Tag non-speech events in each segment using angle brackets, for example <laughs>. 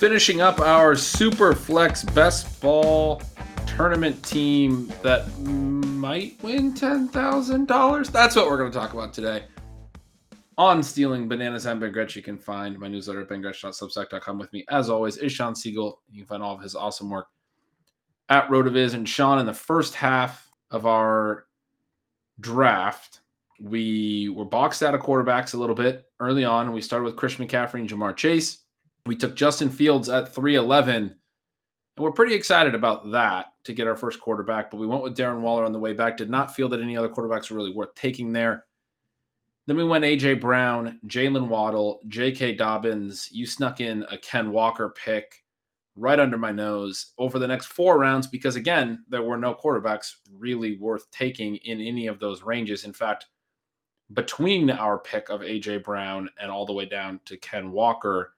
Finishing up our super flex best ball tournament team that might win $10,000. That's what we're going to talk about today. On stealing bananas and Ben Gretch, you can find my newsletter at bengretch.substack.com with me. As always, is Sean Siegel. You can find all of his awesome work at Rotoviz. And Sean, in the first half of our draft, we were boxed out of quarterbacks a little bit early on. We started with Chris McCaffrey and Ja'Marr Chase. We took Justin Fields at 311, and we're pretty excited about that to get our first quarterback. But we went with Darren Waller on the way back. Did not feel that any other quarterbacks were really worth taking there. Then we went AJ Brown, Jaylen Waddle, J.K. Dobbins. You snuck in a Ken Walker pick right under my nose over the next four rounds because, again, there were no quarterbacks really worth taking in any of those ranges. In fact, between our pick of AJ Brown and all the way down to Ken Walker,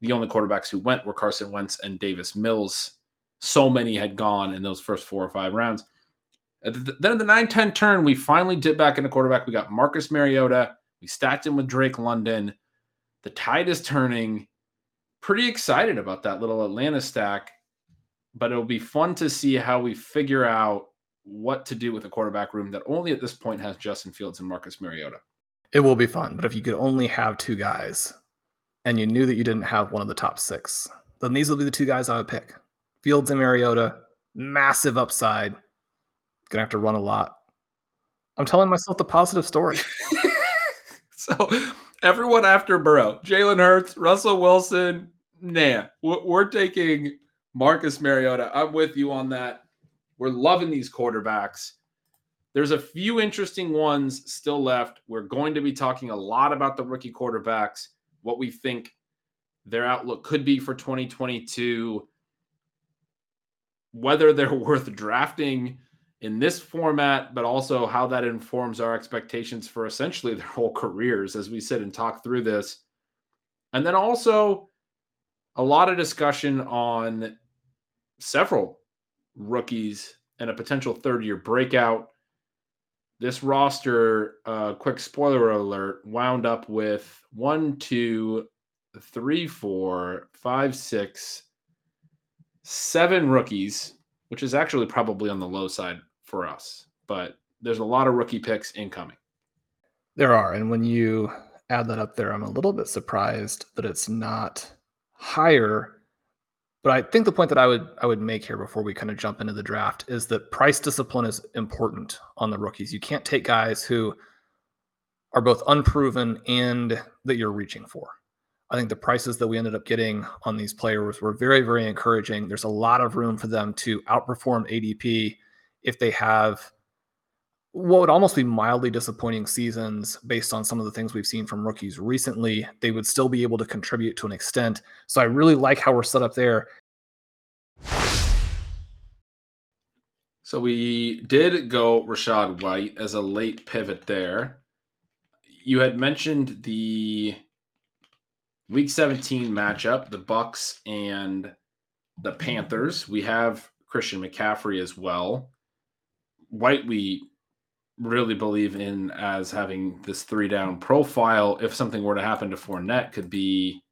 the only quarterbacks who went were Carson Wentz and Davis Mills. So many had gone in those first four or five rounds. Then in the 9 10 turn, we finally dipped back into quarterback. We got Marcus Mariota. We stacked him with Drake London. The tide is turning. Pretty excited about that little Atlanta stack, but it'll be fun to see how we figure out what to do with a quarterback room that only at this point has Justin Fields and Marcus Mariota. It will be fun, but if you could only have two guys, and you knew that you didn't have one of the top six, then these will be the two guys I would pick. Fields and Mariota, massive upside. Gonna have to run a lot. I'm telling myself the positive story. <laughs> so everyone after Burrow, Jalen Hurts, Russell Wilson, nah, we're taking Marcus Mariota. I'm with you on that. We're loving these quarterbacks. There's a few interesting ones still left. We're going to be talking a lot about the rookie quarterbacks what we think their outlook could be for 2022, whether they're <laughs> worth drafting in this format, but also how that informs our expectations for essentially their whole careers as we sit and talk through this. And then also a lot of discussion on several rookies and a potential third year breakout this roster, uh, quick spoiler alert, wound up with one, two, three, four, five, six, seven rookies, which is actually probably on the low side for us. But there's a lot of rookie picks incoming. There are. And when you add that up there, I'm a little bit surprised that it's not higher but I think the point that I would I would make here before we kind of jump into the draft is that price discipline is important on the rookies. You can't take guys who are both unproven and that you're reaching for. I think the prices that we ended up getting on these players were very, very encouraging. There's a lot of room for them to outperform ADP if they have what would almost be mildly disappointing seasons based on some of the things we've seen from rookies recently, they would still be able to contribute to an extent. So I really like how we're set up there. So we did go Rachaad White as a late pivot there. You had mentioned the week 17 matchup, the Bucs and the Panthers. We have Christian McCaffrey as well. White we really believe in as having this three down profile. If something were to happen to Fournette, could be,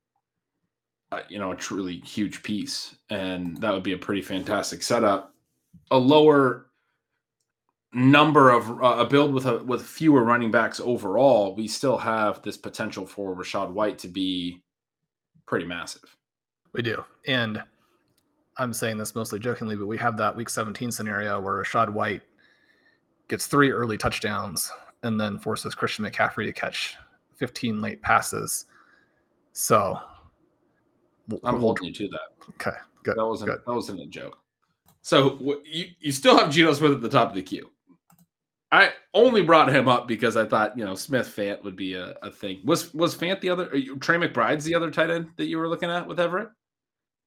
uh, you know, a truly huge piece, and that would be a pretty fantastic setup. A lower number of uh, a build with a with fewer running backs overall, we still have this potential for Rachaad White to be pretty massive. We do, and I'm saying this mostly jokingly, but we have that Week 17 scenario where Rachaad White gets three early touchdowns and then forces Christian McCaffrey to catch 15 late passes. So I'm holding you to that. Okay, good. That wasn't good. that wasn't a joke. So you you still have Geno Smith at the top of the queue. I only brought him up because I thought you know Smith Fant would be a, a thing. Was was Fant the other? Trey McBride's the other tight end that you were looking at with Everett?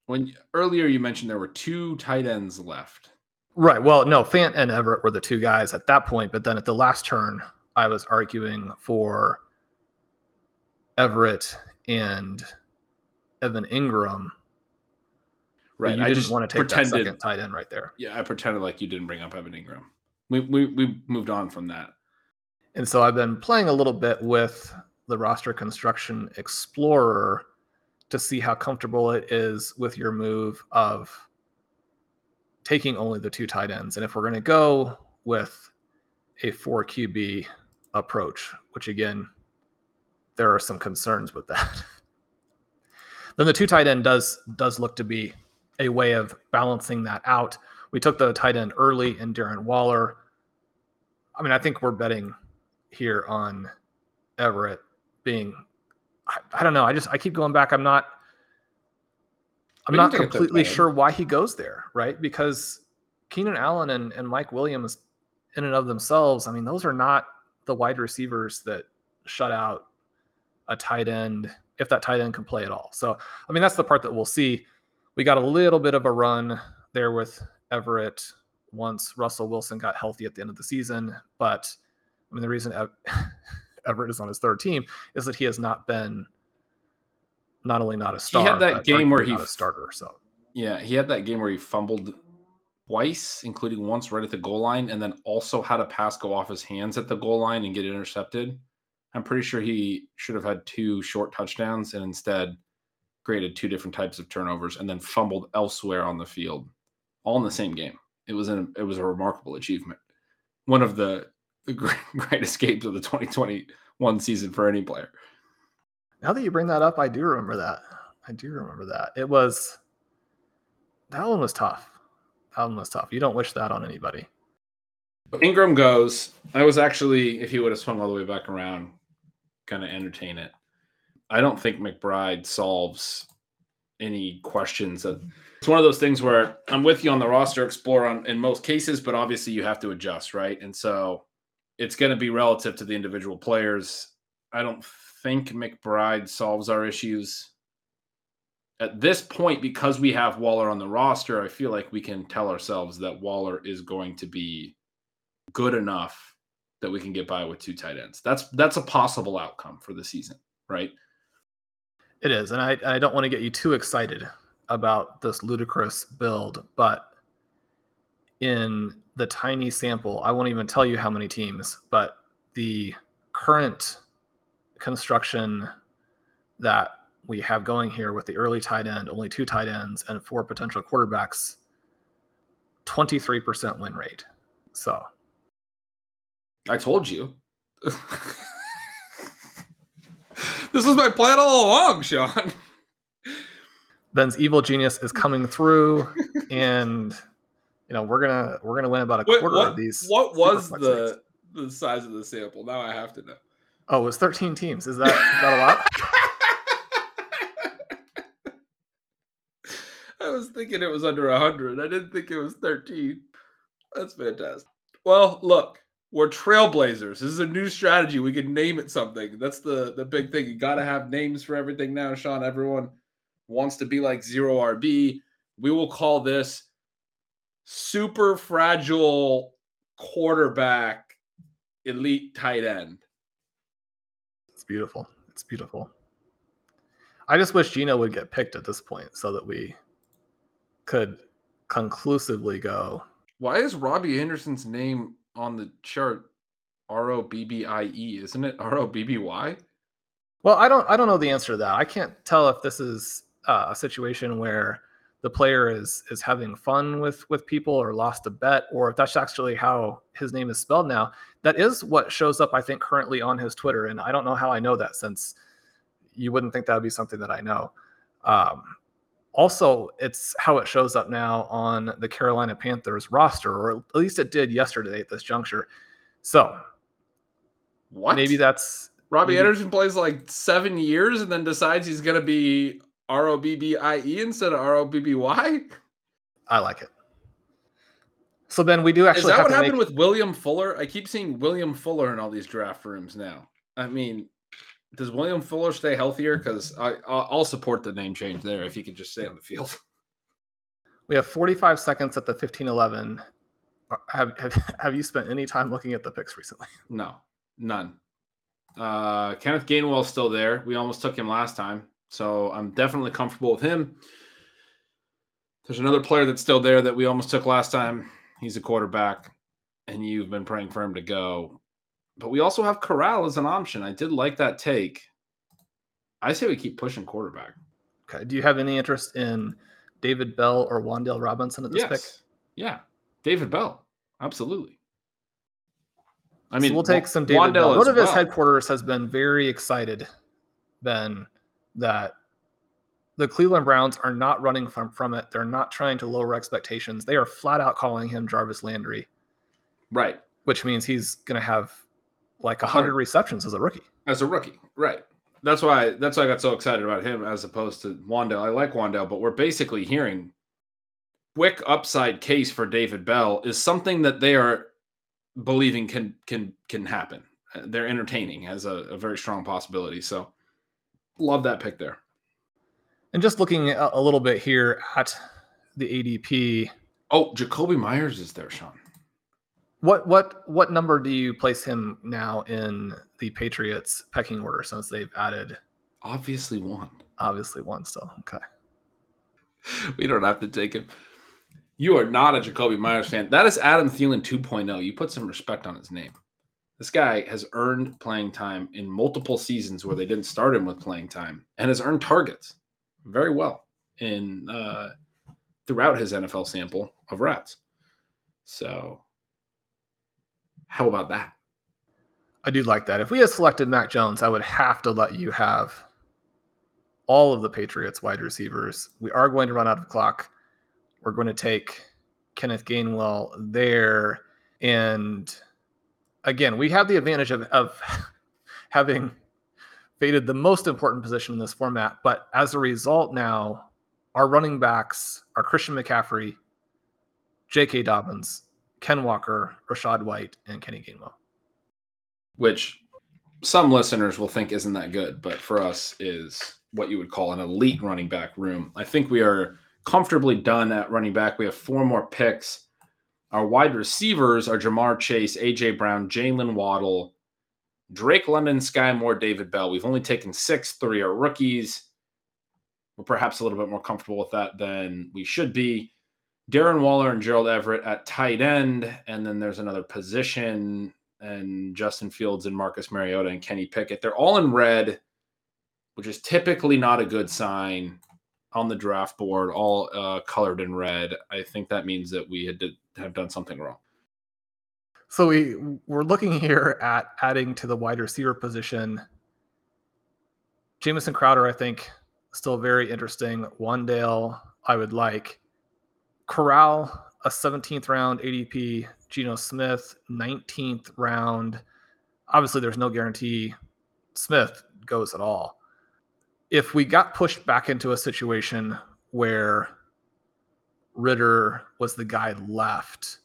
When earlier you mentioned there were two tight ends left. Right. Well, no, Fant and Everett were the two guys at that point, but then at the last turn, I was arguing for Everett and Evan Engram. Right. You I didn't just want to take pretended, that second tight end right there. Yeah, I pretended like you didn't bring up Evan Engram. We, we we moved on from that. And so I've been playing a little bit with the roster construction explorer to see how comfortable it is with your move of taking only the two tight ends. And if we're going to go with a four QB approach, which again, there are some concerns with that. <laughs> then the two tight end does does look to be a way of balancing that out. We took the tight end early in Darren Waller. I mean, I think we're betting here on Everett being I, I don't know. I just I keep going back. I'm not I'm not completely sure why he goes there, right? Because Keenan Allen and, and Mike Williams, in and of themselves, I mean, those are not the wide receivers that shut out a tight end if that tight end can play at all. So, I mean, that's the part that we'll see. We got a little bit of a run there with Everett once Russell Wilson got healthy at the end of the season. But I mean, the reason <laughs> Everett is on his third team is that he has not been not only not a star. He had that game where he not a starter. So yeah, he had that game where he fumbled twice, including once right at the goal line, and then also had a pass go off his hands at the goal line and get intercepted. I'm pretty sure he should have had two short touchdowns and instead created two different types of turnovers and then fumbled elsewhere on the field, all in the same game. It was an it was a remarkable achievement. One of the, the <laughs> great, greatest games of the 2021 season for any player. Now that you bring that up, I do remember that. I do remember that. It was that one was tough. That one was tough. You don't wish that on anybody. Engram goes. I was actually, if he would have swung all the way back around, kind of entertain it. I don't think McBride solves any questions. It's one of those things where I'm with you on the roster explorer on, in most cases, but obviously you have to adjust, right? And so it's going to be relative to the individual players. I don't think McBride solves our issues. At this point, because we have Waller on the roster, I feel like we can tell ourselves that Waller is going to be good enough that we can get by with two tight ends. That's that's a possible outcome for the season, right? It is, and I I don't want to get you too excited about this ludicrous build, but in the tiny sample, I won't even tell you how many teams, but the current construction that we have going here with the early tight end, only two tight ends, and four potential quarterbacks, 23% win rate. So I told you. <laughs> this was my plan all along, Sean. Ben's evil genius is coming through, and you know we're gonna we're gonna win about a quarter what, of these. What was the the size of the sample? Now I have to know. Oh, it was 13 teams. Is that is that a lot? <laughs> I was thinking it was under 100. I didn't think it was 13. That's fantastic. Well, look, we're trailblazers. This is a new strategy. We could name it something. That's the the big thing. You got to have names for everything now, Sean. Everyone wants to be like zero RB. We will call this super fragile quarterback elite tight end. Beautiful. It's beautiful. I just wish Geno would get picked at this point so that we could conclusively go. Why is Robbie Anderson's name on the chart R O B B I E, isn't it? R O B B Y? Well, I don't I don't know the answer to that. I can't tell if this is uh, a situation where the player is is having fun with with people or lost a bet or if that's actually how his name is spelled now. That is what shows up I think currently on his Twitter and I don't know how I know that since you wouldn't think that would be something that I know. Um, also, it's how it shows up now on the Carolina Panthers roster, or at least it did yesterday at this juncture. So, what? Maybe that's Robbie maybe, Anderson plays like seven years and then decides he's going to be R O B B I E instead of R O B B Y. I like it. So then we do actually. Is that what happened make... with William Fuller? I keep seeing William Fuller in all these draft rooms now. I mean, does William Fuller stay healthier? Because I'll support the name change there if he could just stay on the field. <laughs> We have 45 seconds at the 15-11. Uh, have, have have you spent any time looking at the picks recently? No, none. Uh, Kenneth Gainwell's still there. We almost took him last time, so I'm definitely comfortable with him. There's another player that's still there that we almost took last time. He's a quarterback, and you've been praying for him to go but we also have Corral as an option. I did like that take. I say we keep pushing quarterback. Okay. Do you have any interest in David Bell or Wan'Dale Robinson at this yes. pick? Yeah. David Bell. Absolutely. I mean, so we'll take some David Wan'Dale Bell. One of his headquarters has been very excited, Ben, that the Cleveland Browns are not running from, from it. They're not trying to lower expectations. They are flat out calling him Jarvis Landry. Right. Which means he's going to have like 100 receptions as a rookie. As a rookie, right. That's why that's why I got so excited about him as opposed to Wan'Dale. I like Wan'Dale, but we're basically hearing quick upside case for David Bell is something that they are believing can can can happen. They're entertaining as a, a very strong possibility. So love that pick there. And just looking a, a little bit here at the ADP. Oh, Jakobi Meyers is there, Sean. What what what number do you place him now in the Patriots pecking order since they've added? Obviously one. Obviously one still. Okay. <laughs> We don't have to take him. You are not a Jakobi Meyers fan. That is Adam Thielen 2.0. You put some respect on his name. This guy has earned playing time in multiple seasons where they didn't start him with playing time and has earned targets very well in uh, throughout his NFL sample of rats. So how about that? I do like that. If we had selected Mac Jones, I would have to let you have all of the Patriots wide receivers. We are going to run out of clock. We're going to take Kenneth Gainwell there. And again, we have the advantage of, of <laughs> having faded the most important position in this format. But as a result, now our running backs are Christian McCaffrey, J.K. Dobbins, Ken Walker, Rachaad White, and Kenny Gainwell. Which some listeners will think isn't that good, but for us is what you would call an elite running back room. I think we are comfortably done at running back. We have four more picks. Our wide receivers are Ja'Marr Chase, AJ Brown, Jaylen Waddle, Drake London, Skyy Moore, David Bell. We've only taken six, three are rookies. We're perhaps a little bit more comfortable with that than we should be. Darren Waller and Gerald Everett at tight end, and then there's another position, and Justin Fields and Marcus Mariota and Kenny Pickett. They're all in red, which is typically not a good sign on the draft board, all uh, colored in red. I think that means that we had to have done something wrong. So we we're looking here at adding to the wide receiver position. Jamison Crowder, I think, still very interesting. Wan'Dale, I would like. Corral, a 17th round ADP. Geno Smith, 19th round. Obviously, there's no guarantee Smith goes at all. If we got pushed back into a situation where Ridder was the guy left,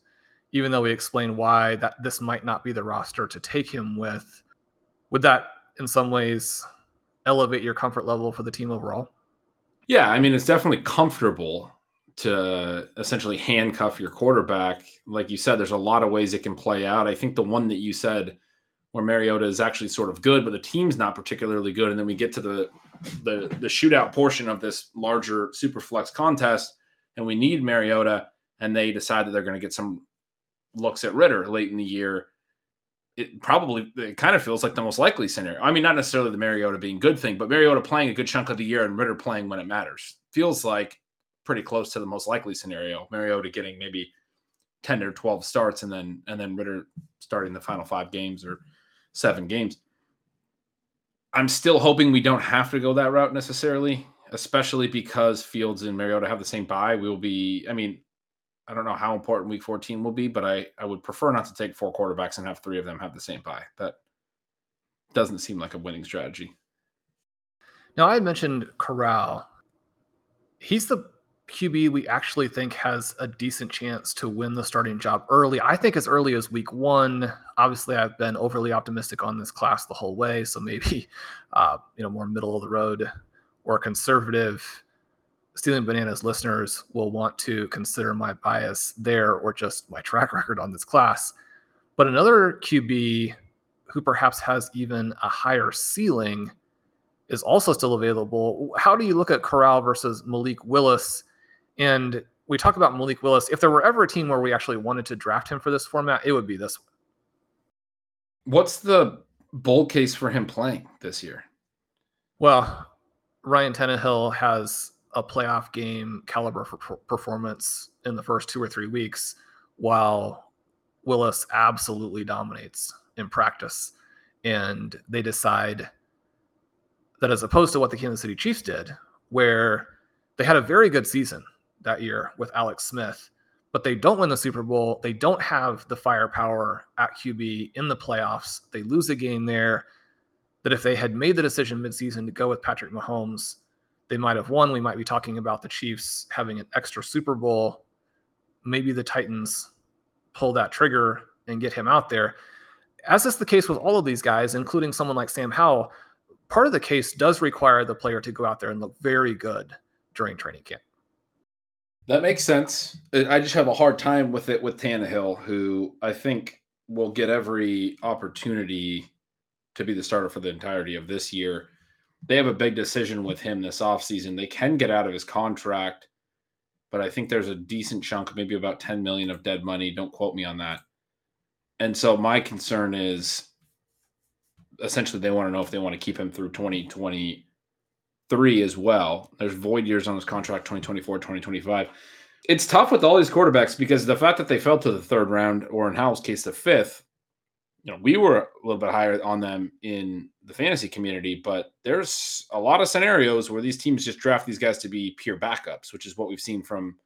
even though we explained why that this might not be the roster to take him with, would that in some ways elevate your comfort level for the team overall? Yeah, I mean it's definitely comfortable to essentially handcuff your quarterback. Like you said, there's a lot of ways it can play out. I think the one that you said where Mariota is actually sort of good, but the team's not particularly good. And then we get to the the the shootout portion of this larger super flex contest, and we need Mariota, and they decide that they're going to get some looks at Ridder late in the year. it probably it kind of feels like the most likely scenario. I mean, not necessarily the Mariota being good thing, but Mariota playing a good chunk of the year and Ridder playing when it matters feels like pretty close to the most likely scenario. Mariota getting maybe 10 or 12 starts and then and then Ridder starting the final five games or seven games. I'm still hoping we don't have to go that route necessarily, especially because Fields and Mariota have the same bye. We will be, I mean, I don't know how important week 14 will be, but I, I would prefer not to take four quarterbacks and have three of them have the same bye. That doesn't seem like a winning strategy. Now, I had mentioned Corral. He's the QB we actually think has a decent chance to win the starting job early. I think as early as week one. Obviously, I've been overly optimistic on this class the whole way, so maybe <laughs> uh, you know more middle of the road or conservative stealing bananas listeners will want to consider my bias there or just my track <laughs> record on this class. But another QB who perhaps has even a higher ceiling is also still available. How do you look at Corral versus Malik Willis? And we talk about Malik Willis. If there were ever a team where we actually wanted to draft him for this format, it would be this one. What's the bull case for him playing this year? Well, Ryan Tannehill has a playoff game caliber for performance in the first two or three weeks, while Willis absolutely dominates in practice. And they decide that as opposed to what the Kansas City Chiefs did, where they had a very good season that year with Alex Smith, but they don't win the Super Bowl. They don't have the firepower at QB in the playoffs. They lose a game there that if they had made the decision midseason to go with Patrick Mahomes, they might have won. We might be talking about the Chiefs having an extra Super Bowl. Maybe the Titans pull that trigger and get him out there. As is the case with all of these guys, including someone like Sam Howell, part of the case does require the player to go out there and look very good during training camp. That makes sense. I just have a hard time with it with Tannehill, who I think will get every opportunity to be the starter for the entirety of this year they have a big decision with him this offseason. They can get out of his contract, but I think there's a decent chunk, maybe about 10 million of dead money. Don't quote me on that. And so my concern is essentially they want to know if they want to keep him through 2023 as well. There's void years on his contract 2024, 2025. It's tough with all these quarterbacks because the fact that they fell to the third round, or in Howell's case, the fifth, you know, we were a little bit higher on them in the fantasy community, but there's a lot of scenarios where these teams just draft these guys to be pure backups, which is what we've seen from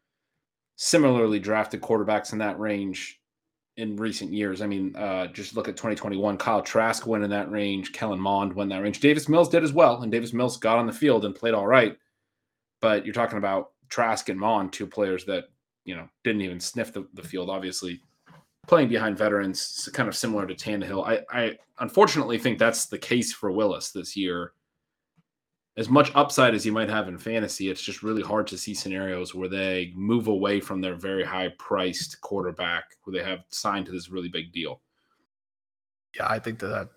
similarly drafted quarterbacks in that range in recent years. I mean, uh, just look at 2021. Kyle Trask went in that range. Kellen Mond went in that range. Davis Mills did as well, and Davis Mills got on the field and played all right. But you're talking about Trask and Mond, two players that you know didn't even sniff the, the field. Obviously, playing behind veterans, kind of similar to Tannehill. I, I unfortunately think that's the case for Willis this year. As much upside as you might have in fantasy, it's just really hard to see scenarios where they move away from their very high priced quarterback who they have signed to this really big deal. Yeah, I think that, that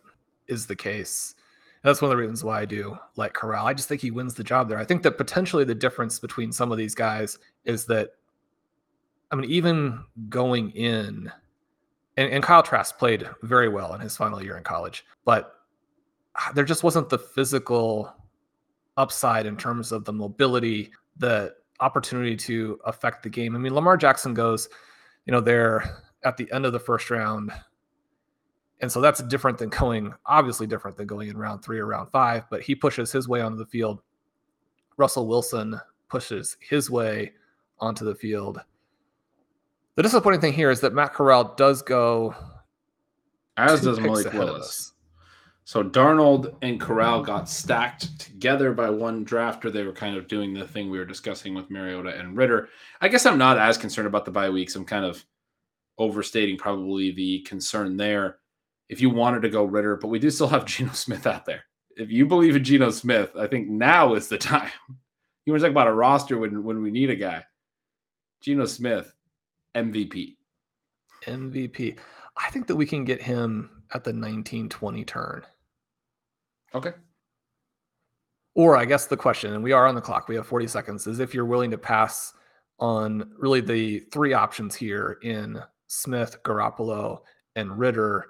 is the case. That's one of the reasons why I do like Corral. I just think he wins the job there. I think that potentially the difference between some of these guys is that, I mean, even going in, and, and Kyle Trask played very well in his final year in college, but there just wasn't the physical upside in terms of the mobility, the opportunity to affect the game. I mean, Lamar Jackson goes, you know, there at the end of the first round. And so that's different than going, obviously different than going in round three or round five, but he pushes his way onto the field. Russell Wilson pushes his way onto the field. The disappointing thing here is that Matt Corral does go as does Malik Willis. So Darnold and Corral got stacked together by one drafter. They were kind of doing the thing we were discussing with Mariota and Ridder. I guess I'm not as concerned about the bye weeks. I'm kind of overstating probably the concern there. If you wanted to go Ridder, but we do still have <laughs> Geno Smith out there. If you believe in Geno Smith, I think now is the <laughs> time. You want to talk about a roster when when we need a guy. Geno Smith, MVP. MVP. I think that we can get him at the 1920 turn. Okay. Or I guess the question, and we are on the clock, we have 40 seconds, is if you're willing to pass on really the three options here in Smith, Garoppolo, and Ridder,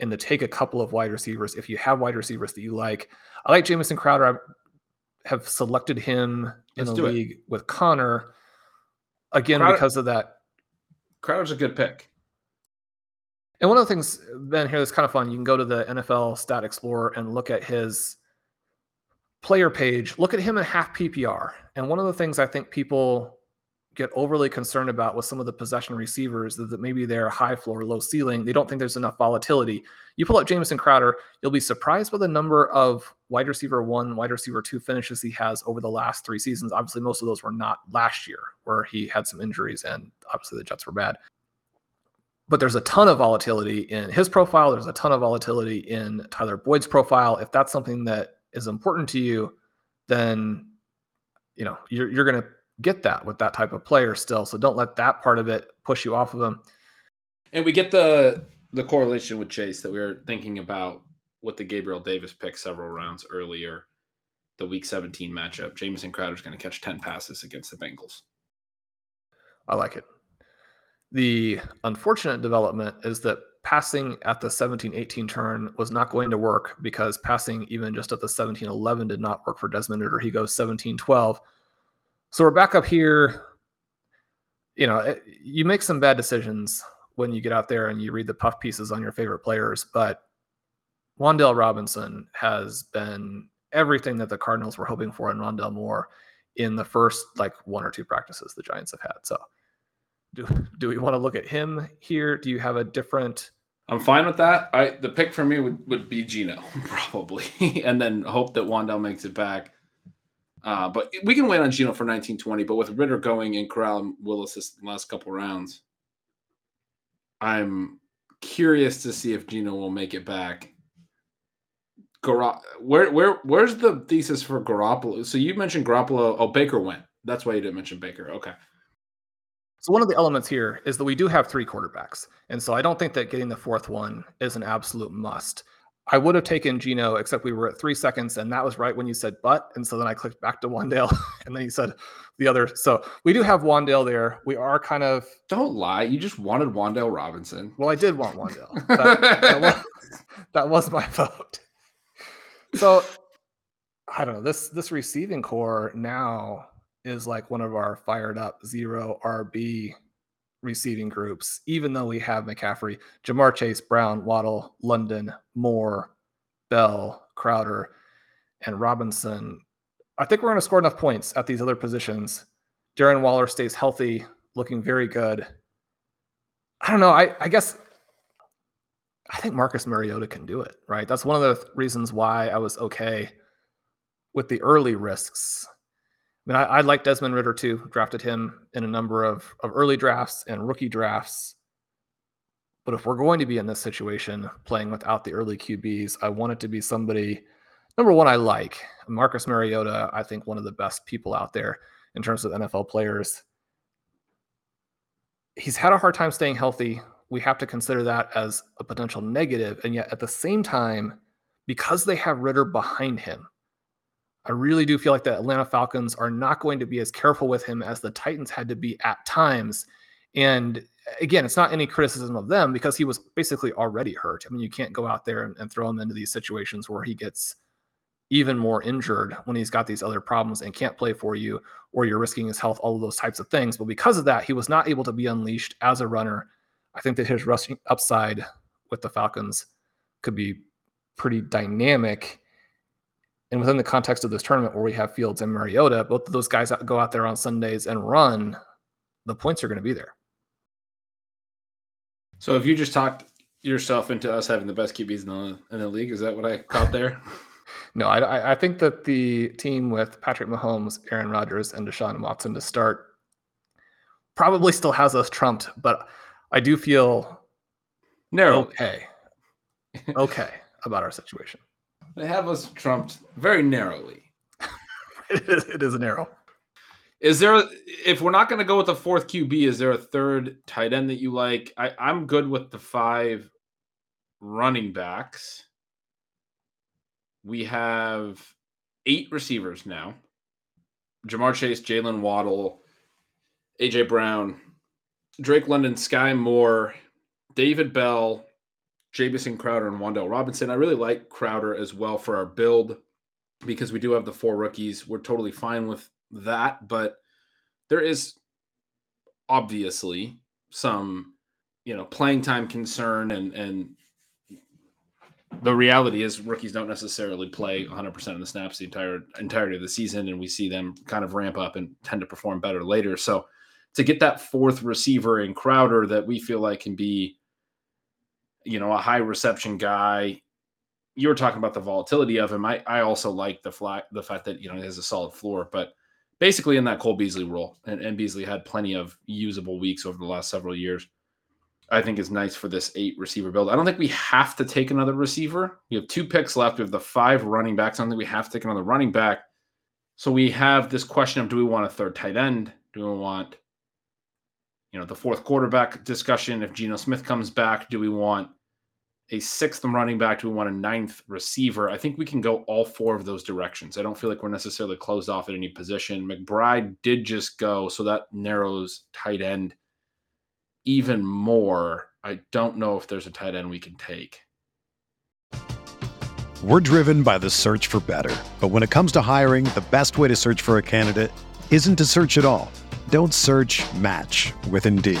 and to take a couple of wide receivers if you have wide receivers that you like. I like Jamison Crowder. I have selected him in Let's the do it. league with Connor again Crowder- because of that. Crowder's a good pick. And one of the things, Ben, here that's kind of fun, you can go to the NFL Stat Explorer and look at his player page. Look at him in half PPR. And one of the things I think people get overly concerned about with some of the possession receivers that maybe they're high floor, low ceiling. They don't think there's enough volatility. You pull up Jamison Crowder, you'll be surprised by the number of wide receiver one, wide receiver two finishes he has over the last three seasons. Obviously, most of those were not last year, where he had some injuries and obviously the Jets were bad but there's a ton of volatility in his profile. There's a ton of volatility in Tyler Boyd's profile. If that's something that is important to you, then you know you're you're going to get that with that type of player still. So don't let that part of it push you off of them. And we get the the correlation with Chase that we were thinking about with the Gabriel Davis pick several rounds earlier, the Week 17 matchup. Jamison Crowder's going to catch 10 passes against the Bengals. I like it. The unfortunate development is that passing at the 17 18 turn was not going to work because passing even just at the 17 11 did not work for Desmond Ridder. He goes 17 12. So we're back up here. You know, it- you make some bad decisions when you get out there and you read the puff pieces on your favorite players, but Wan'Dale Robinson has been everything that the Cardinals were hoping for in Rondale Moore in the first like one or two practices the Giants have had. So do do we want to look at him here? Do you have a different I'm fine with that. I the pick for me would, would be Geno <laughs> probably, and then hope that Wan'Dale makes it back. Uh, but we can wait on Geno for 1920. But with Ridder going and Corral and Willis this last couple rounds, I'm curious to see if Geno will make it back. Gar- where where where's the thesis for Garoppolo? So you mentioned Garoppolo. Oh, Baker went. That's why you didn't mention Baker. Okay. So one of the elements here is that we do have three quarterbacks, and so I don't think that getting the fourth one is an absolute must. I would have taken Geno, except we were at three seconds, and that was right when you said but, and so then I clicked back to Wan'Dale, <laughs> and then you said the other. So we do have Wan'Dale there. We are kind of Don't lie. You just wanted Wan'Dale Robinson. well, I did want Wan'Dale. <laughs> That, that, was, that was my vote. So I don't know. This this receiving corps now is like one of our fired up zero RB receiving groups, even though we have McCaffrey, Ja'Marr Chase, Brown, Waddle, London, Moore, Bell, Crowder, and Robinson. I think we're going to score enough points at these other positions. Darren Waller stays healthy, looking very good. I don't know. I, I guess I think Marcus Mariota can do it, right? That's one of the th- reasons why I was okay with the early risks. I mean, I, I like Desmond Ridder too, drafted him in a number of, of early drafts and rookie drafts. But if we're going to be in this situation playing without the early QBs, I want it to be somebody, number one, I like. Marcus Mariota, I think one of the best people out there in terms of NFL players. He's had a hard time staying healthy we have to consider that as a potential negative. And yet at the same time, because they have Ridder behind him, I really do feel like the Atlanta Falcons are not going to be as careful with him as the Titans had to be at times. And again, it's not any criticism of them because he was basically already hurt. I mean, you can't go out there and, and throw him into these situations where he gets even more injured when he's got these other problems and can't play for you, or you're risking his health, all of those types of things. But because of that, he was not able to be unleashed as a runner I think that his rushing upside with the Falcons could be pretty dynamic. And within the context of this tournament where we have Fields and Mariota, both of those guys go out there on Sundays and run, the points are going to be there. So if you just talked yourself into us having the best QBs in the in the league, is that what I caught there? <laughs> <laughs> No, I, I think that the team with Patrick Mahomes, Aaron Rodgers, and Deshaun Watson to start probably still has us trumped, but I do feel Narrow. okay, okay about our situation. They have us trumped very narrowly. <laughs> It is, it is an arrow. Is there, if we're not going to go with the fourth QB, is there a third tight end that you like? I, I'm good with the five running backs. We have eight receivers now Ja'Marr Chase, Jaylen Waddle, AJ Brown, Drake London, Skyy Moore, David Bell, Jamison Crowder and Wan'Dale Robinson. I really like Crowder as well for our build because we do have the four rookies. We're totally fine with that, but there is obviously some, you know, playing time concern and and the reality is rookies don't necessarily play 100% of the snaps the entire entirety of the season and we see them kind of ramp up and tend to perform better later. So to get that fourth receiver in Crowder that we feel like can be you know, a high reception guy. You were talking about the volatility of him. I, I also like the flat the fact that you know he has a solid floor, but basically in that Cole Beasley role, and, and Beasley had plenty of usable weeks over the last several years. I think is nice for this eight receiver build. I don't think we have to take another receiver. We have two picks left. We have the five running backs. I don't think we have to take another running back. So we have this question of do we want a third tight end? Do we want, you know, the fourth quarterback discussion? If Geno Smith comes back, do we want a sixth running back? Do we want a ninth receiver? I think we can go all four of those directions. I don't feel like we're necessarily closed off at any position. McBride did just go, so that narrows tight end even more. I don't know if there's a tight end we can take. We're driven by the search for better. But when it comes to hiring, the best way to search for a candidate isn't to search at all. Don't search match with Indeed.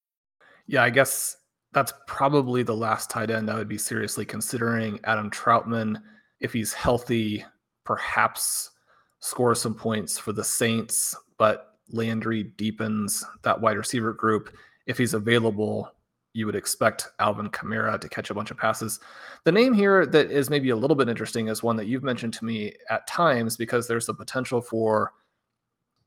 Yeah, I guess that's probably the last tight end I would be seriously considering. Adam Trautman, if he's healthy, perhaps score some points for the Saints, but Landry deepens that wide receiver group. If he's available, you would expect Alvin Kamara to catch a bunch of passes. The name here that is maybe a little bit interesting is one that you've mentioned to me at times because there's the potential for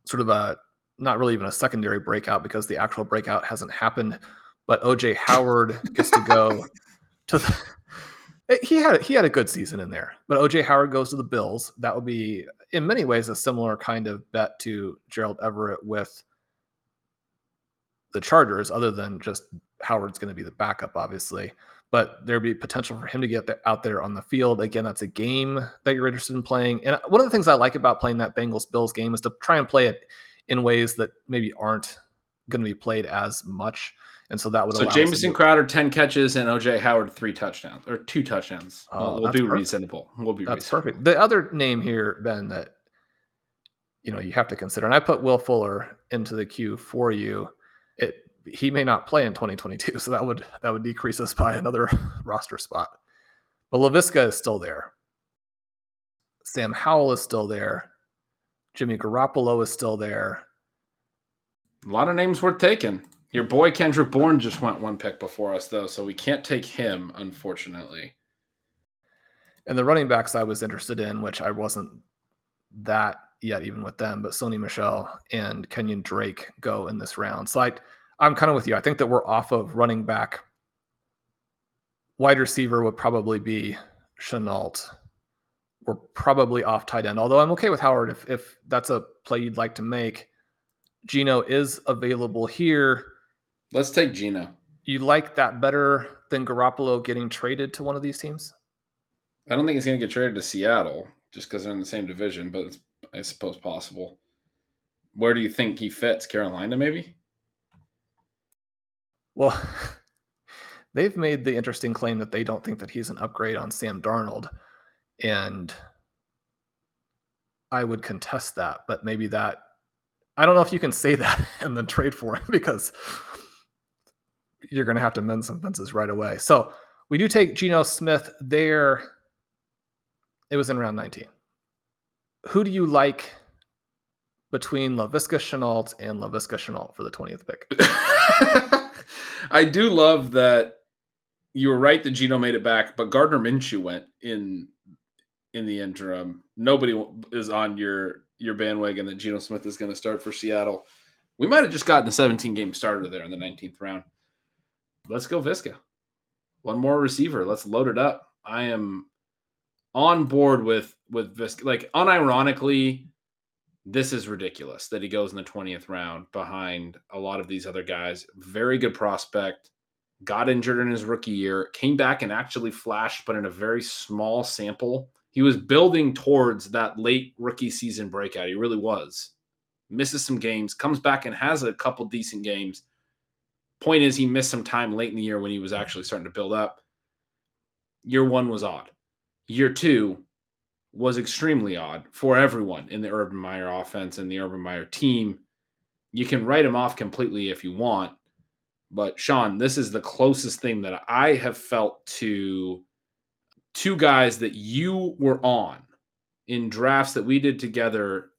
sort of a not really even a secondary breakout because the actual breakout hasn't happened but OJ Howard gets to go <laughs> to the, eh, he had he had a good season in there. But OJ Howard goes to the Bills. That would be in many ways a similar kind of bet to Gerald Everett with the Chargers, other than just Howard's going to be the backup, obviously. But there'd be potential for him to get out there on the field. Again, that's a game that you're interested in playing. And one of the things I like about playing that Bengals Bills game is to try and play it in ways that maybe aren't going to be played as much. And so that would so Jamison Crowder ten catches and OJ Howard three touchdowns or two touchdowns. Oh, we'll, be perfect. reasonable. We'll be that's reasonable. perfect. The other name here, Ben, that you know you have to consider, and I put Will Fuller into the queue for you. It he may not play in 2022, <laughs> so that would that would decrease us by another <laughs> roster spot. But Laviska is still there. Sam Howell is still there. Jimmy Garoppolo is still there. A lot of names worth taking. Your boy Kendrick Bourne just went one pick before us, though, so we can't take him, unfortunately. And the running backs I was interested in, which I wasn't that yet, even with them, but Sony Michel and Kenyon Drake go in this round. So I, I'm kind of with you. I think that we're off of running back. Wide receiver would probably be Shenault. We're probably off tight end, although I'm okay with Howard if, if that's a play you'd like to make. Geno is available here. Let's take Geno. You like that better than Garoppolo getting traded to one of these teams? I don't think he's going to get traded to Seattle just because they're in the same division, but it's, I suppose, possible. Where do you think he fits? Carolina, maybe? Well, <laughs> they've made the interesting claim that they don't think that he's an upgrade on Sam Darnold. And I would contest that, but maybe that I don't know if you can say <laughs> that and then trade for him because you're going to have to mend some fences right away. So we do take Geno Smith there. It was in round 19. Who do you like between Laviska Shenault and Laviska Shenault for the 20th pick? <laughs> I do love that you were right that Geno made it back, but Gardner Minshew went in in the interim. Nobody is on your your bandwagon that Geno Smith is going to start for Seattle. We might have just gotten the 17 game starter there in the 19th round. Let's go Viska. One more receiver. Let's load it up. I am on board with with Viska. Like unironically, this is ridiculous that he goes in the 20th round behind a lot of these other guys. Very good prospect. Got injured in his rookie year, came back and actually flashed, but in a very small sample he was building towards that late rookie season breakout. He really was. Misses some games, comes back and has a couple decent games. Point is, he missed some time late in the year when he was actually starting to build up. Year one was odd. Year two was extremely odd for everyone in the Urban Meyer offense and the Urban Meyer team. You can write him off completely if you want. But Sean, this is the closest thing that I have felt to two guys that you were on in drafts that we did together,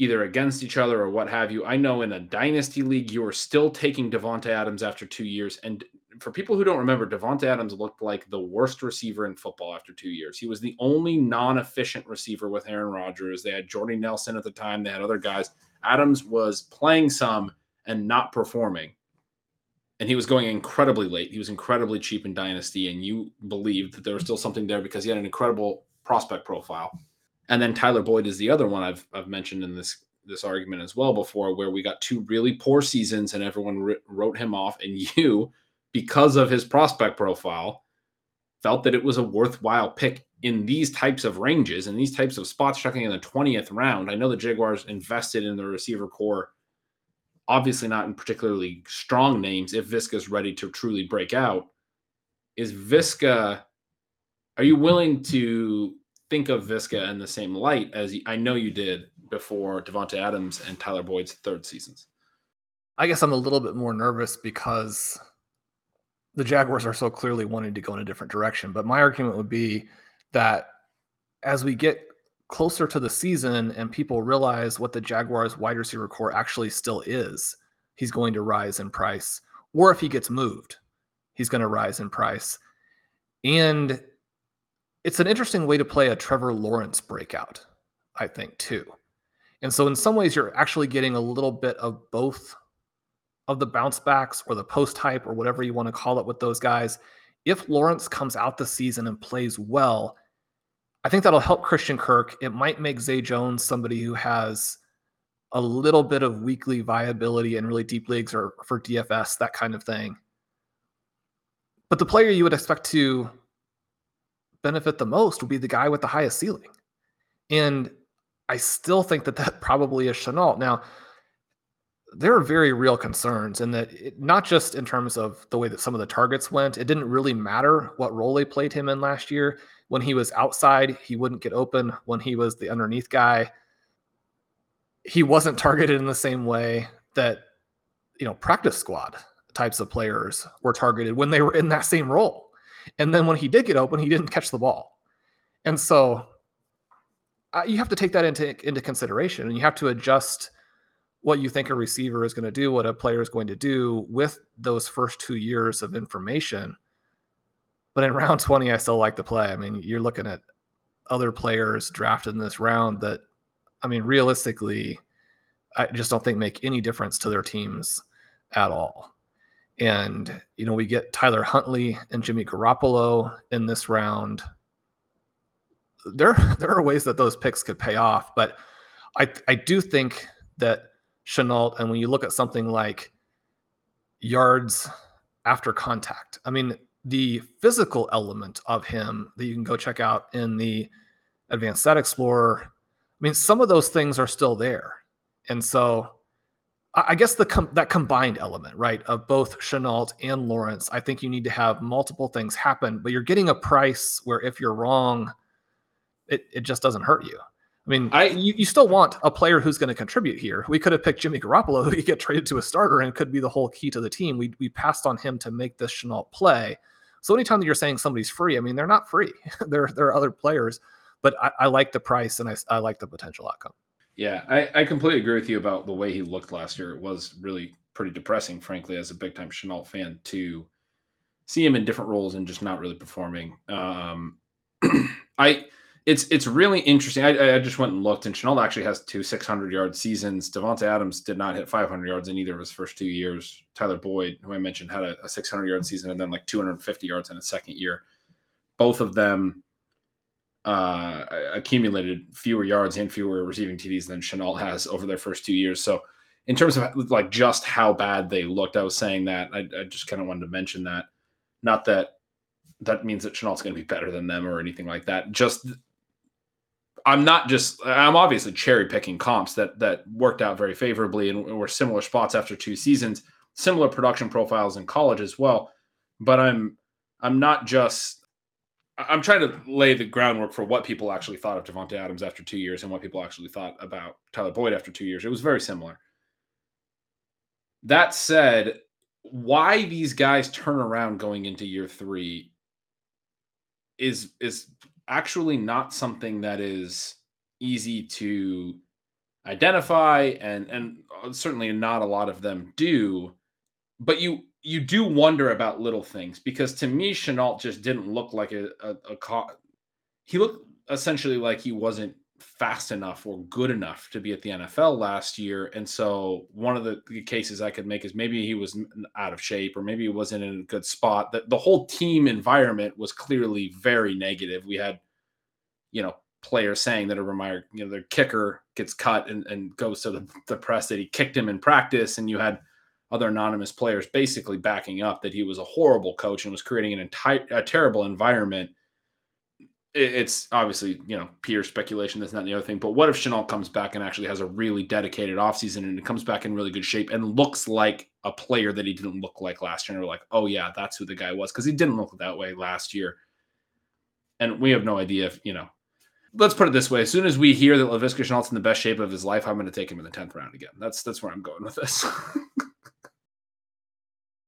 either against each other or what have you. I know in a dynasty league, you are still taking Davante Adams after two years. And for people who don't remember, Davante Adams looked like the worst receiver in football after two years. He was the only non-efficient receiver with Aaron Rodgers. They had Jordy Nelson at the time. They had other guys. Adams was playing some and not performing and he was going incredibly late. He was incredibly cheap in Dynasty, and you believed that there was still something there because he had an incredible prospect profile. And then Tyler Boyd is the other one I've I've mentioned in this this argument as well before, where we got two really poor seasons and everyone wrote him off, and <laughs> you, because of his prospect profile, felt that it was a worthwhile pick in these types of ranges and these types of spots, checking in the twentieth round. I know the Jaguars invested in the receiver corps obviously not in particularly strong names if Viska's ready to truly break out. Is Viska, are you willing to think of Viska in the same light as I know you did before Davante Adams and Tyler Boyd's third seasons? I guess I'm a little bit more nervous because the Jaguars are so clearly wanting to go in a different direction. But my argument would be that as we get closer to the season and people realize what the Jaguars wide receiver corps actually still is, he's going to rise in price. Or if he gets moved, he's going to rise in price. And it's an interesting way to play a Trevor Lawrence breakout, I think, too. And so, in some ways, you're actually getting a little bit of both of the bounce backs or the post hype or whatever you want to call it with those guys. If Lawrence comes out the season and plays well, I think that'll help Christian Kirk. It might make Zay Jones somebody who has a little bit of weekly viability in really deep leagues or for DFS, that kind of thing. But the player you would expect to benefit the most would be the guy with the highest ceiling. And I still think that that <laughs> probably is Shenault. Now, there are very real concerns in that it, not just in terms of the way that some of the targets went, it didn't really matter what role they played him in last year. When he was outside, he wouldn't get open. When he was the underneath guy, he wasn't targeted in the same way that, you know, practice squad types of players were targeted when they were in that same role. And then when he did get open, he didn't catch the ball. And so uh, you have to take that into, into consideration and you have to adjust what you think a receiver is going to do, what a player is going to do with those first two years of information but in <laughs> round 20, I still like the play. I mean, you're looking at other players drafted in this round that, I mean, realistically, I just don't think make any difference to their teams at all. And, you know, we get Tyler Huntley and Jimmy Garoppolo in this round. There, <laughs> there are ways that those picks could pay off, but I, I do think that Shenault, and when you look at something like yards after contact. I mean, the physical element of him that you can go check out in the Advanced Stat Explorer. I mean, some of those things are still there, and so I guess the com- that combined element, right, of both Shenault and Lawrence, I think you need to have multiple things happen, but you're getting a price where if you're wrong, it, it just doesn't hurt you. I mean, I, you, you still want a player who's going to contribute here. We could have picked Jimmy Garoppolo, <laughs> who could get traded to a starter and could be the whole key to the team. We, we passed on him to make this Shenault play. So anytime that you're saying somebody's free, I mean, they're not free. <laughs> there, there are other players, but I, I like the price and I, I like the potential outcome. Yeah, I, I completely agree with you about the way he looked last year. It was really pretty depressing, frankly, as a big time Shenault fan to see him in different roles and just not really performing. Um, <clears throat> I it's it's really interesting. I, I just went and looked, and Shenault actually has two 600 yard seasons. Davante Adams did not hit 500 yards in either of his first two years. Tyler Boyd, who I mentioned, had a, a 600 yard season and then like 250 yards in his second year. Both of them uh, accumulated fewer yards and fewer receiving TDs than Shenault has over their first two years. So, in terms of like just how bad they looked, I was saying that I, I just kind of wanted to mention that. Not that that means that Shenault's going to be better than them or anything like that. Just I'm not just I'm obviously cherry picking comps that that worked out very favorably and were similar spots after two seasons, similar production profiles in college as well. But I'm I'm not just I'm trying to lay the groundwork for what people actually thought of Davante Adams after two years and what people actually thought about Tyler Boyd after two years. It was very similar. That said, why these guys turn around going into year three is is actually not something that is easy to identify and and uh, certainly not a lot of them do but you you do wonder about little things because to me Shenault just didn't look like a, a, a co- he looked essentially like he wasn't fast enough or good enough to be at the NFL last year. And so one of the, cases I could make is maybe he was out of shape or maybe he wasn't in a good spot. That the whole team environment was clearly very negative. We had you know players saying that a Meyer, you know, their kicker gets cut and, and goes to the, the press that he kicked him in practice, and you had other anonymous players basically backing up that he was a horrible coach and was creating an entire a terrible environment. It's obviously, you know, pure speculation. That's not the other thing. But what if Shenault comes back and actually has a really dedicated offseason and it comes back in really good shape and looks like a player that he didn't look like last year? And we're like, oh, yeah, that's who the guy was. Because he didn't look that way last year. And we have no idea if, you know, let's put it this way: as soon as we hear that Laviska Shenault's in the best shape of his life, I'm going to take him in the tenth round again. That's that's where I'm going with this. <laughs>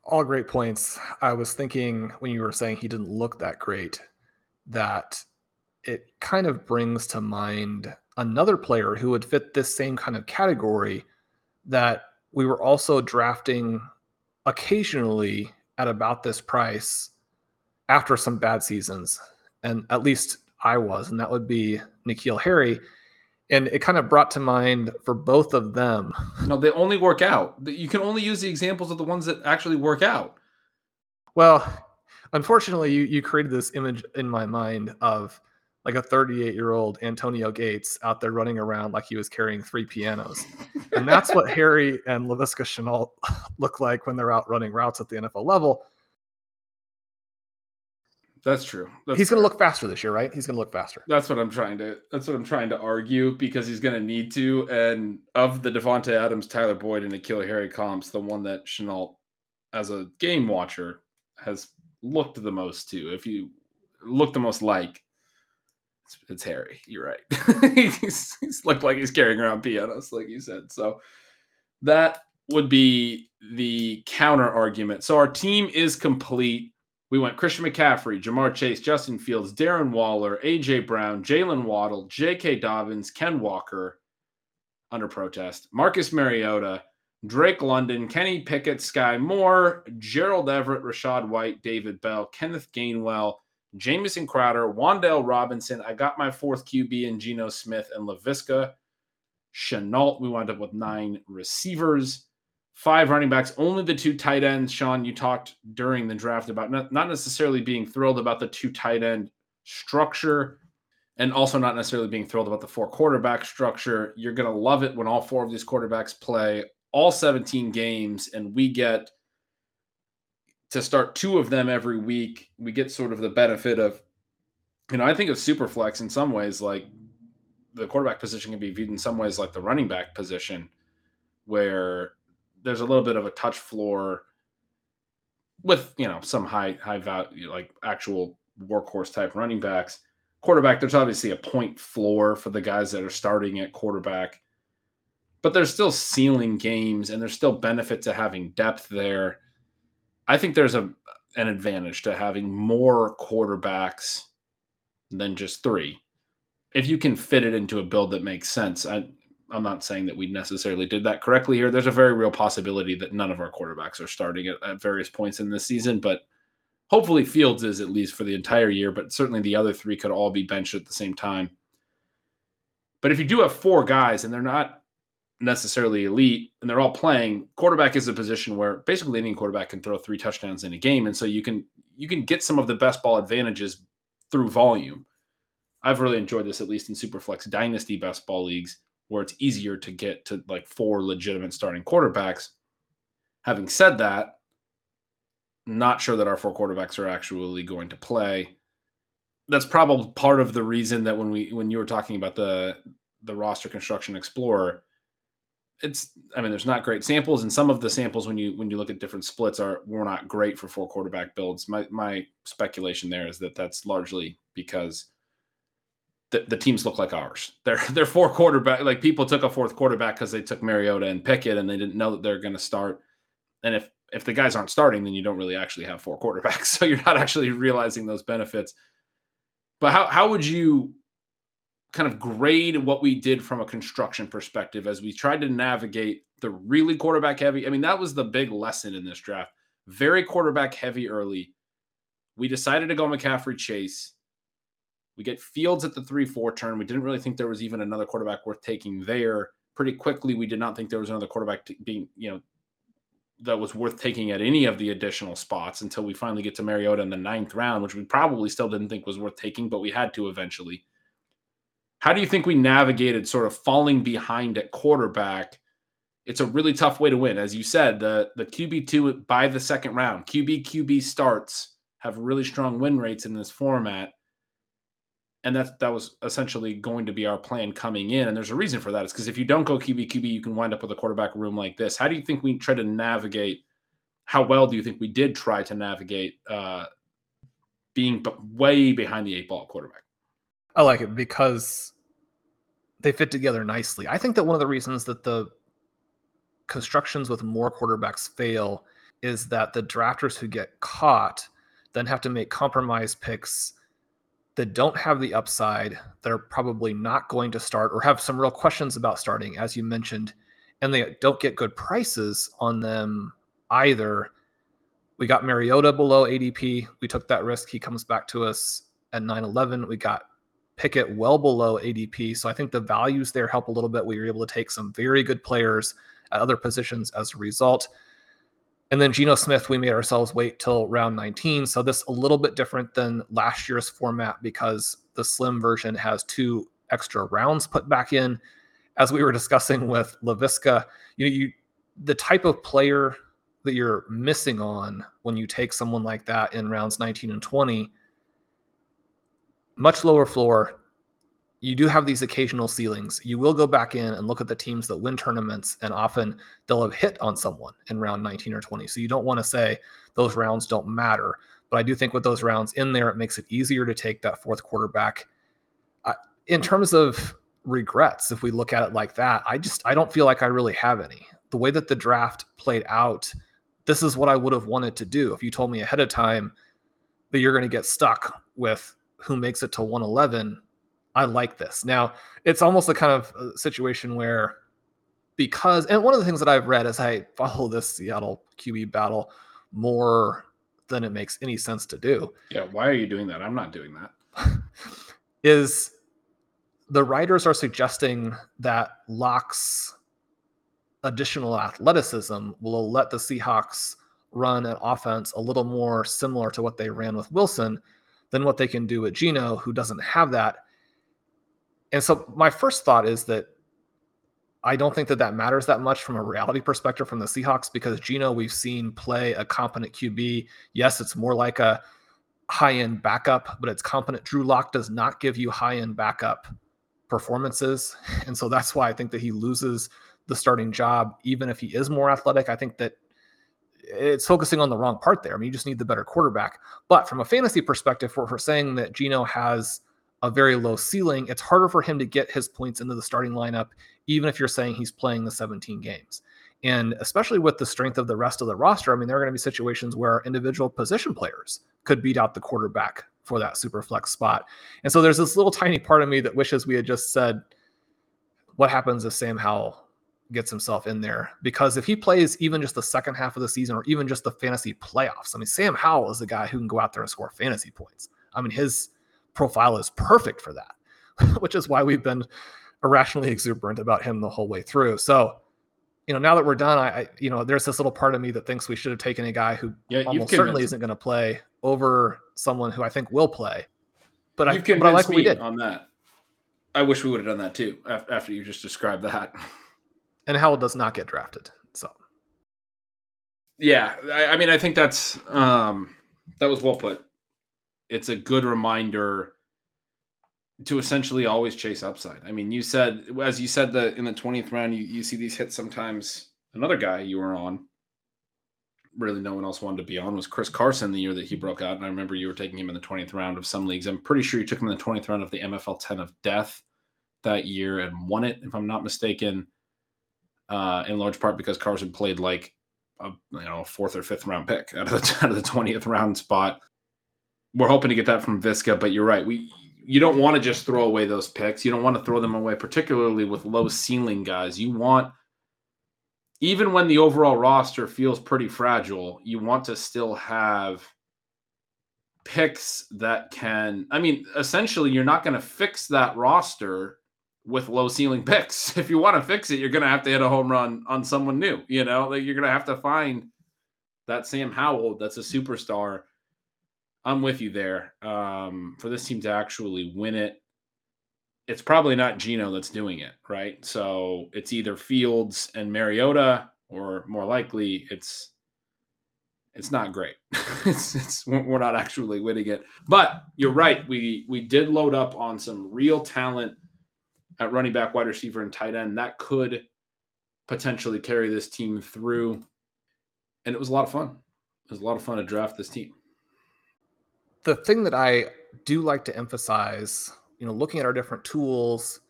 All great points. I was thinking when you were saying he didn't look that great, that it kind of brings to mind another player who would fit this same kind of category that we were also drafting occasionally at about this price after some bad seasons. And at least I was, and that would be N'Keal Harry. And it kind of brought to mind for both of them. No, they only work out. You can only use the examples of the ones that actually work out. Well, unfortunately, you, you created this image in my mind of like a 38 year old Antonio Gates out there running around like he was carrying three pianos. and that's what <laughs> Harry and Laviska Shenault <laughs> look like when they're out running routes at the NFL level. That's true. That's he's going to look faster this year, right? He's going to look faster. That's what I'm trying to. That's what I'm trying to argue because he's going to need to. And of the Davante Adams, Tyler Boyd, and N'Keal Harry comps, the one that Shenault, as a game watcher, has looked the most to. If you look the most like, it's, it's Harry. You're right. <laughs> he's, he's looked like he's carrying around pianos, like you said. So that would be the counter argument. So our team is complete we went Christian McCaffrey, Ja'Marr Chase, Justin Fields, Darren Waller, AJ Brown, Jaylen Waddle, J.K. Dobbins, Ken Walker under protest, Marcus Mariota, Drake London, Kenny Pickett, Skyy Moore, Gerald Everett, Rachaad White, David Bell, Kenneth Gainwell, Jamison Crowder, Wan'Dale Robinson. I got my fourth QB in Geno Smith and Laviska Shenault. We wound up with nine receivers five running backs, only the two tight ends. Sean, you talked during the draft about not, necessarily being thrilled about the two tight end structure and also not necessarily being thrilled about the four quarterback structure. You're going to love it when all four of these quarterbacks play all 17 games and we get to start two of them every week, we get sort of the benefit of, you know, I think of Superflex in some ways like the quarterback position can be viewed in some ways like the running back position, where there's a little bit of a touch floor with you know some high high value like actual workhorse type running backs. Quarterback, there's obviously a point floor for the guys that are starting at quarterback, but there's still ceiling games and there's still benefit to having depth there. I think there's a an advantage to having more quarterbacks than just three. If you can fit it into a build that makes sense. I, I'm not saying that we necessarily did that correctly here. There's a very real possibility that none of our quarterbacks are starting at, at various points in this season, but hopefully Fields is at least for the entire year, but certainly the other three could all be benched at the same time. But if you do have four guys and they're not necessarily elite and they're all playing, quarterback is a position where basically any quarterback can throw three touchdowns in a game. And so you can you can get some of the best ball advantages through volume. I've really enjoyed this, at least in Superflex Dynasty best ball leagues where it's easier to get to like four legitimate starting quarterbacks. Having said that, not sure that our four quarterbacks are actually going to play. That's probably part of the reason that when we when you were talking about the the roster construction explorer, it's I mean there's not great samples and some of the samples when you when you look at different splits are were not great for four quarterback builds. My my speculation there is that that's largely because the, the teams look like ours. They're <laughs> they're four quarterback. Like people took a fourth quarterback because they took Mariota and Pickett, and they didn't know that they're going to start. And if if the guys aren't starting, then you don't really actually have four <laughs> quarterbacks. So you're not actually realizing those benefits. But how how would you kind of grade what we did from a construction perspective as we tried to navigate the really quarterback heavy? I mean, that was the big lesson in this draft. Very quarterback heavy early. We decided to go McCaffrey Chase we get Fields at the 3 4 turn. We didn't really think there was even another quarterback worth taking there. Pretty quickly, we did not think there was another quarterback being, you know, that was worth taking at any of the additional spots until we finally get to Mariota in the ninth round, which we probably still didn't think was worth taking, but we had to eventually. How do you think we navigated sort of falling behind at quarterback? It's a really tough way to win. As you said, the, the QB2 by the second round, QB QB starts have really strong win rates in this format and that that was essentially going to be our plan coming in. And there's a reason for that. It's because if you don't go QB QB, you can wind up with a quarterback room like this. How do you think we try to navigate? How well do you think we did try to navigate uh, being way behind the eight ball quarterback? I like it because they fit together nicely. I think that one of the reasons that the constructions with more quarterbacks fail is that the drafters who get caught then have to make compromise picks that don't have the upside that are probably not going to start or have some real questions about starting, as you mentioned, and they don't get good prices on them either. We got Mariota below ADP. We took that risk. He comes back to us at 9 11. We got Pickett well below ADP. So I think the values there help a little bit. We were able to take some very good players at other positions as a result. And then Geno Smith, we made ourselves wait till round 19. So this a little bit different than last year's format because the slim version has two extra rounds put back in. As we were discussing with Laviska, you know, you the type of player that you're missing on when you take someone like that in rounds 19 and 20, much lower floor, you do have these occasional ceilings. You will go back in and look at the teams that win tournaments, and often they'll have hit on someone in round 19 or 20. So you don't want to say those rounds don't matter. But I do think with those rounds in there, it makes it easier to take that fourth quarterback. In terms of regrets, if we look at it like that, I just I don't feel like I really have any. The way that the draft played out, this is what I would have wanted to do. If you told me ahead of time that you're going to get stuck with who makes it to 111 I like this. Now, it's almost a kind of uh, situation where because and one of the things that I've read as I follow this Seattle QB battle more than it makes any sense to do. Yeah, why are you doing that? I'm not doing that. <laughs> is the writers are suggesting that Lock's additional athleticism will let the Seahawks run an offense a little more similar to what they ran with Wilson than what they can do with Geno, who doesn't have that and so my first thought is that I don't think that that matters that much from a reality perspective from the Seahawks because Geno we've seen play a competent QB. Yes, it's more like a high end backup, but it's competent. Drew Lock does not give you high end backup performances. <laughs> And so that's why I think that he loses the starting job, even if he is more athletic. I think that it's focusing on the wrong part there. I mean, you just need the better quarterback. But from a fantasy perspective, for, for saying that Geno has a very low ceiling, it's harder for him to get his points into the starting lineup, even if you're saying he's playing the 17 games. And especially with the strength of the rest of the roster, I mean, there are going to be situations where individual position players could beat out the quarterback for that super flex spot. And so there's this little tiny part of me that wishes we had just said, what happens if Sam Howell gets himself in there? Because if he plays even just the second half of the season or even just the fantasy playoffs, I mean, Sam Howell is the guy who can go out there and score fantasy points. I mean, his profile is perfect for that, <laughs> which is why we've been irrationally exuberant about him the whole way through. So, you know, now that we're done, I, I you know, there's this little part of me that thinks we should have taken a guy who yeah, almost certainly isn't going to play over someone who I think will play. But I, but I like what we did on that. I wish we would have done that too after you just described that. And Howell does not get drafted. So, yeah, I, I mean, I think that's um, that was well put. It's a good reminder to essentially always chase upside. I mean, you said as you said that in the 20th round, you, you see these hits sometimes. Another guy you were on, really no one else wanted to be on, was Chris Carson the year that he broke out. And I remember you were taking him in the 20th round of some leagues. I'm pretty sure you took him in the 20th round of the MFL 10 of death that year and won it, if I'm not mistaken, uh, in large part because Carson played like a you know fourth or fifth round pick out of the <laughs> out of the 20th round spot. We're hoping to get that from Viska, but you're right. We you don't want to just throw away those picks. You don't want to throw them away, particularly with low ceiling guys. You want, even when the overall roster feels pretty fragile, you want to still have picks that can. I mean, essentially, you're not going to fix that roster with low ceiling <laughs> picks. If you want to fix it, you're going to have to hit a home run on someone new. You know, like you're going to have to find that Sam Howell that's a superstar I'm with you there. Um, for this team to actually win it, it's probably not Geno that's doing it, right? So it's either Fields and Mariota, or more likely, it's it's not great. <laughs> it's, it's we're not actually winning it. But you're right. We we did load up on some real talent at running back, wide receiver, and tight end that could potentially carry this team through. And it was a lot of fun. It was a lot of fun to draft this team the thing that I do like to emphasize, you know, looking at our different tools,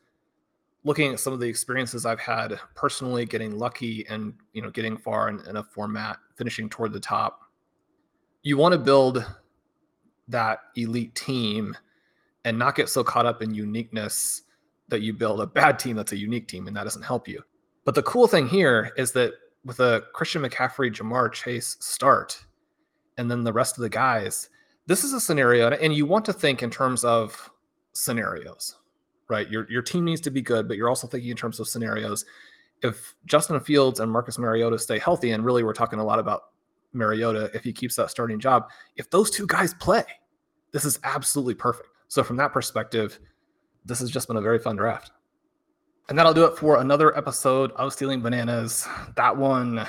looking at some of the experiences I've had personally, getting lucky and you know getting far in, in a format, finishing toward the top. You want to build that elite team and not get so caught up in uniqueness that you build a bad team that's a unique team and that doesn't help you. But the cool thing here is that with a Christian McCaffrey, Ja'Marr Chase start, and then the rest of the guys, this is a scenario, and you want to think in terms of scenarios, right? Your your team needs to be good, but you're also thinking in terms of scenarios. If Justin Fields and Marcus Mariota stay healthy, and really we're talking a lot about Mariota if he keeps that starting job, if those two guys play, this is absolutely perfect. So from that perspective, this has just been a very fun draft. And that'll do it for another episode of Stealing Bananas. That one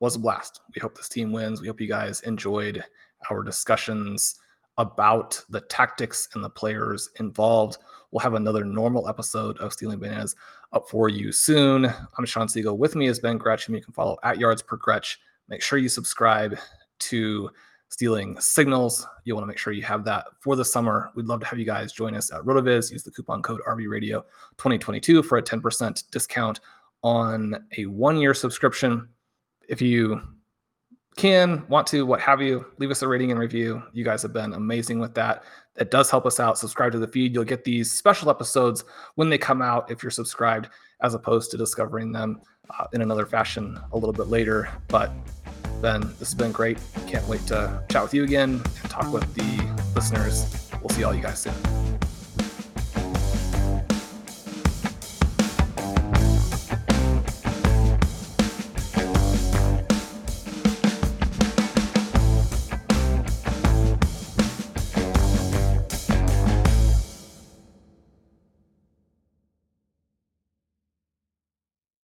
was a blast. We hope this team wins. We hope you guys enjoyed our discussions about the tactics and the players involved. We'll have another normal episode of Stealing Bananas up for you soon. I'm Sean Siegel. With me is Ben Gretch, whom you can follow at Yards Per Gretch. Make sure you subscribe to Stealing Signals. You want to make sure you have that for the summer. We'd love to have you guys join us at RotoViz. Use the coupon code RVRadio 2022 for a 10% discount on a one year subscription. If you can, want to, what have you, leave us a rating and review. You guys have been amazing with that. It does help us out. Subscribe to the feed. You'll get these special episodes when they come out if you're subscribed, as opposed to discovering them uh, in another fashion a little bit later. But Ben, this has been great. Can't wait to chat with you again and talk with the listeners. We'll see all you guys soon.